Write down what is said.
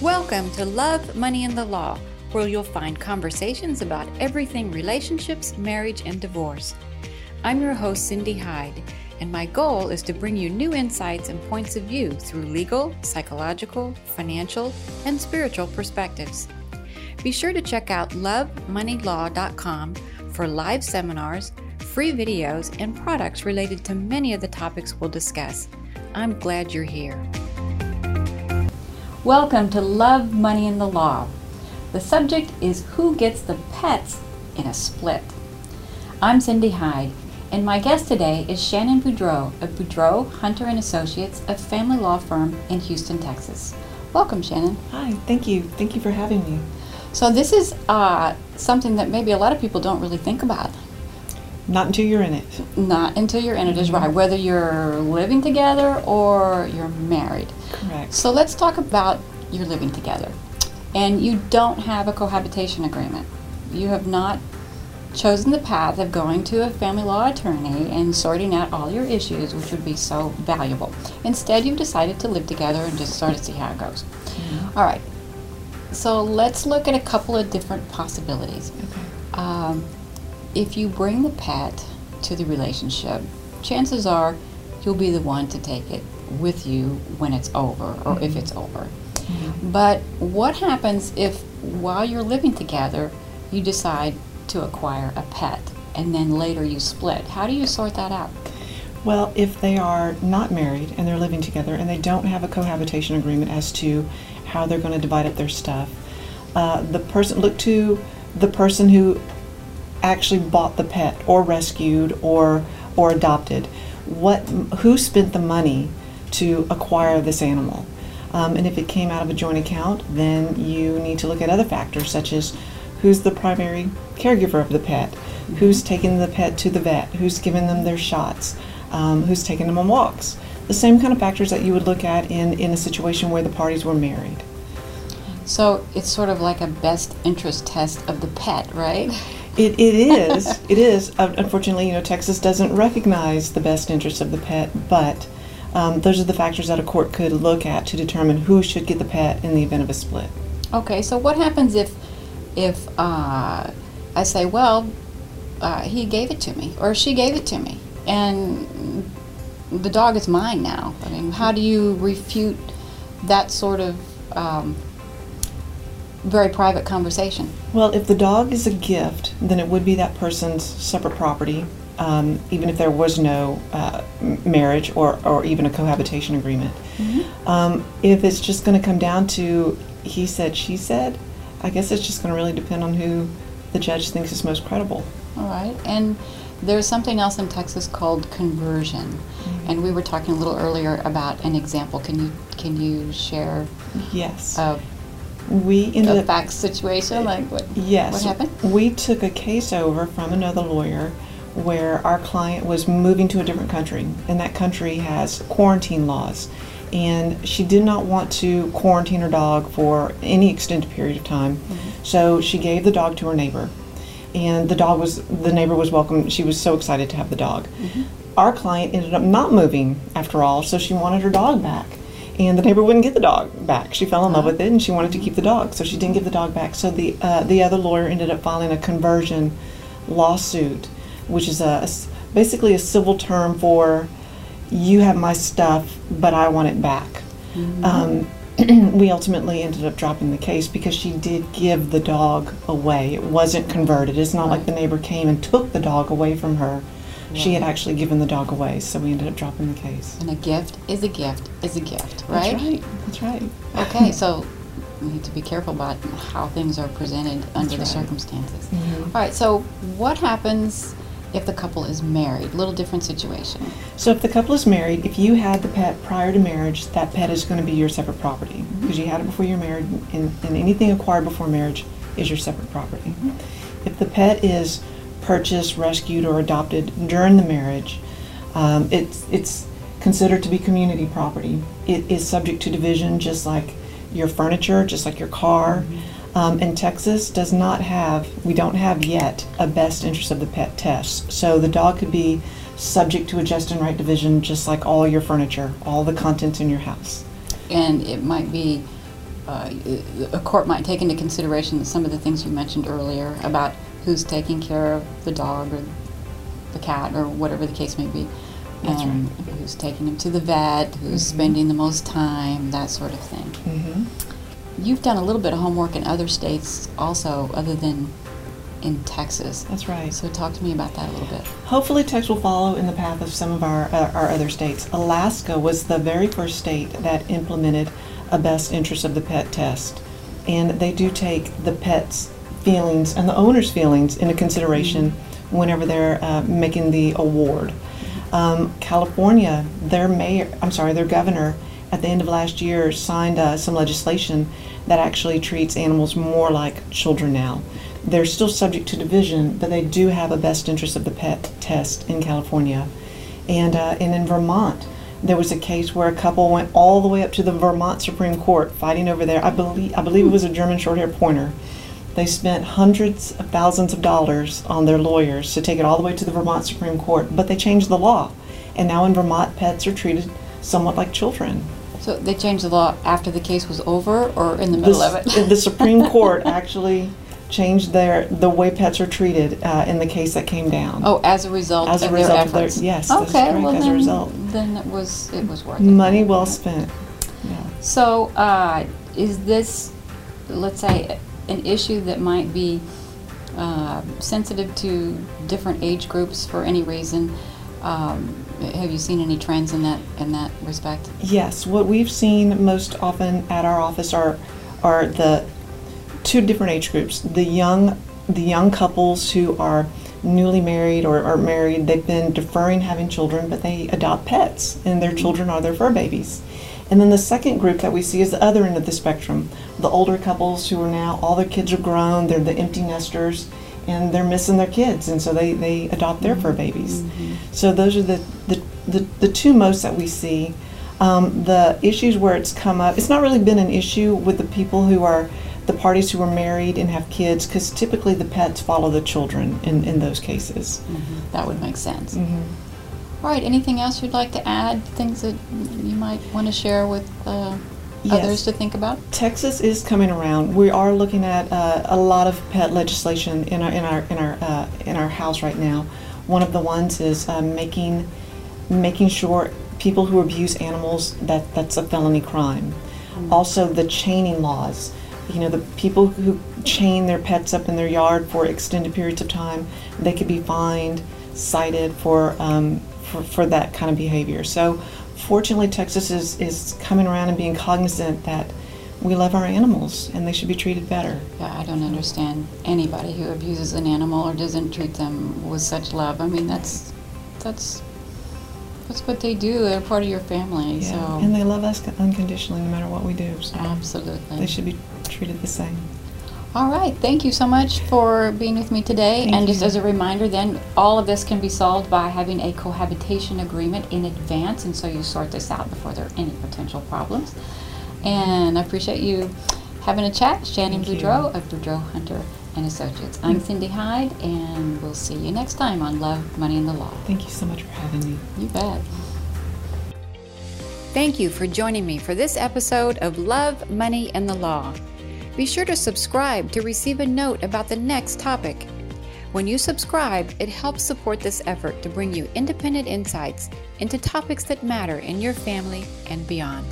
Welcome to Love, Money, and the Law, where you'll find conversations about everything relationships, marriage, and divorce. I'm your host, Cindy Hyde, and my goal is to bring you new insights and points of view through legal, psychological, financial, and spiritual perspectives. Be sure to check out lovemoneylaw.com for live seminars, free videos, and products related to many of the topics we'll discuss. I'm glad you're here. Welcome to Love, Money, and the Law. The subject is who gets the pets in a split. I'm Cindy Hyde, and my guest today is Shannon Boudreau of Boudreau, Hunter and Associates, a family law firm in Houston, Texas. Welcome, Shannon. Hi, thank you. Thank you for having me. So this is uh, something that maybe a lot of people don't really think about. Not until you're in it. Not until you're in it is right, whether you're living together or you're married. Correct. So let's talk about you're living together. And you don't have a cohabitation agreement. You have not chosen the path of going to a family law attorney and sorting out all your issues, which would be so valuable. Instead, you've decided to live together and just sort of see how it goes. All right. So let's look at a couple of different possibilities. Okay. Um, if you bring the pet to the relationship, chances are you'll be the one to take it with you when it's over or if it's over. But what happens if while you're living together you decide to acquire a pet and then later you split? How do you sort that out? Well, if they are not married and they're living together and they don't have a cohabitation agreement as to how they're going to divide up their stuff, uh, the person look to the person who actually bought the pet or rescued or or adopted. What who spent the money to acquire this animal? Um, and if it came out of a joint account, then you need to look at other factors such as who's the primary caregiver of the pet, who's taking the pet to the vet, who's giving them their shots, um, who's taking them on walks. The same kind of factors that you would look at in, in a situation where the parties were married. So it's sort of like a best interest test of the pet, right? It, it is. it is. Unfortunately, you know, Texas doesn't recognize the best interest of the pet, but um, those are the factors that a court could look at to determine who should get the pet in the event of a split. Okay, so what happens if if uh, I say, well, uh, he gave it to me or she gave it to me, and the dog is mine now? I mean, how do you refute that sort of um, very private conversation? Well, if the dog is a gift, then it would be that person's separate property, um, even if there was no uh, marriage or, or even a cohabitation agreement. Um, if it's just going to come down to he said, she said, I guess it's just going to really depend on who the judge thinks is most credible. All right, and there's something else in Texas called conversion, and we were talking a little earlier about an example. Can you can you share Yes. a, we ended a up fact situation like what? Yes. What happened? We took a case over from another lawyer where our client was moving to a different country, and that country has quarantine laws. And she did not want to quarantine her dog for any extended period of time, mm-hmm. so she gave the dog to her neighbor. And the dog was, the neighbor was welcome. She was so excited to have the dog. Mm-hmm. Our client ended up not moving after all, so she wanted her dog back. And the neighbor wouldn't get the dog back. She fell in love uh-huh. with it, and she wanted to keep the dog, so she didn't give the dog back. So the uh, the other lawyer ended up filing a conversion lawsuit, which is a, basically a civil term for you have my stuff, but I want it back. Um, we ultimately ended up dropping the case because she did give the dog away. It wasn't converted. It's not like the neighbor came and took the dog away from her. She had actually given the dog away, so we ended up dropping the case. And a gift is a gift is a gift, right? That's right. That's right. Okay, so we need to be careful about how things are presented under the right. circumstances. Mhm. All right, so what happens if the couple is married? Little different situation. So if the couple is married, if you had the pet prior to marriage, that pet is going to be your separate property because you had it before you're married, and, and anything acquired before marriage is your separate property. If the pet is purchased, rescued, or adopted during the marriage, um, it's it's considered to be community property. It is subject to division, just like your furniture, just like your car. Um, and Texas does not have, we don't have yet a best interest of the pet test. So the dog could be subject to a just and right division, just like all your furniture, all the contents in your house. And it might be uh, a court might take into consideration some of the things you mentioned earlier about who's taking care of the dog or the cat or whatever the case may be. That's and who's taking him to the vet, who's Mhm. spending the most time, that sort of thing. hmm You've done a little bit of homework in other states also, other than in Texas. That's right. So talk to me about that a little bit. Hopefully, Texas will follow in the path of some of our, uh, our other states. Alaska was the very first state that implemented a best interest of the pet test. And they do take the pet's feelings and the owner's feelings into consideration whenever they're uh, making the award. Um, California, their mayor, I'm sorry, their governor, at the end of last year signed uh, some legislation that actually treats animals more like children now. They're still subject to division, but they do have a best interest of the pet test in California. And, uh, and in Vermont, there was a case where a couple went all the way up to the Vermont Supreme Court fighting over there. I believe, I believe it was a German Shorthair Pointer. They spent hundreds of thousands of dollars on their lawyers to take it all the way to the Vermont Supreme Court, but they changed the law. And now in Vermont, pets are treated somewhat like children. So they changed the law after the case was over or in the middle the, of it? the Supreme Court actually changed their the way pets are treated uh, in the case that came down. Oh, as a result As a result of their- yes, Okay, correct, well as a then, result. then it was it was worth it. Money well spent. Yeah. So, uh, is this, let's say, an issue that might be uh, sensitive to different age groups for any reason? Um, have you seen any trends in that in that respect? Yes, what we've seen most often at our office are are the two different age groups. The young the young couples who are newly married or are married, they've been deferring having children, but they adopt pets and their children are their fur babies. And then the second group that we see is the other end of the spectrum. The older couples who are now all their kids are grown, they're the empty nesters and they're missing their kids and so they, they adopt their fur babies. So those are the, the, the, the two most that we see. Um, the issues where it's come up, it's not really been an issue with the people who are the parties who are married and have kids because typically the pets follow the children in, in those cases. That would make sense. Mhm. All right. Anything else you'd like to add? Things that you might want to share with uh, Yes. others to think about? Texas is coming around. We are looking at uh, a lot of pet legislation in our in our in our uh, in our house right now. One of the ones is uh, making making sure people who abuse animals that that's a felony crime. Also, the chaining laws. You know, the people who chain their pets up in their yard for extended periods of time, they could be fined, cited for um, for, for that kind of behavior. So, fortunately, Texas is is coming around and being cognizant that we love our animals and they should be treated better. Yeah, I don't understand anybody who abuses an animal or doesn't treat them with such love. I mean, that's that's that's what they do. They're part of your family. Yeah. So And they love us unconditionally no matter what we do. So absolutely. they should be treated the same. All right. Thank you so much for being with me today. Thank and just you. as a reminder, then, all of this can be solved by having a cohabitation agreement in advance. And so you sort this out before there are any potential problems. And I appreciate you having a chat. Shannon Thank you. Boudreau of Boudreau Hunter and Associates. I'm mm. Cindy Hyde, and we'll see you next time on Love, Money, and the Law. Thank you so much for having me. You bet. Thank you for joining me for this episode of Love, Money, and the Law. Be sure to subscribe to receive a note about the next topic. When you subscribe, it helps support this effort to bring you independent insights into topics that matter in your family and beyond.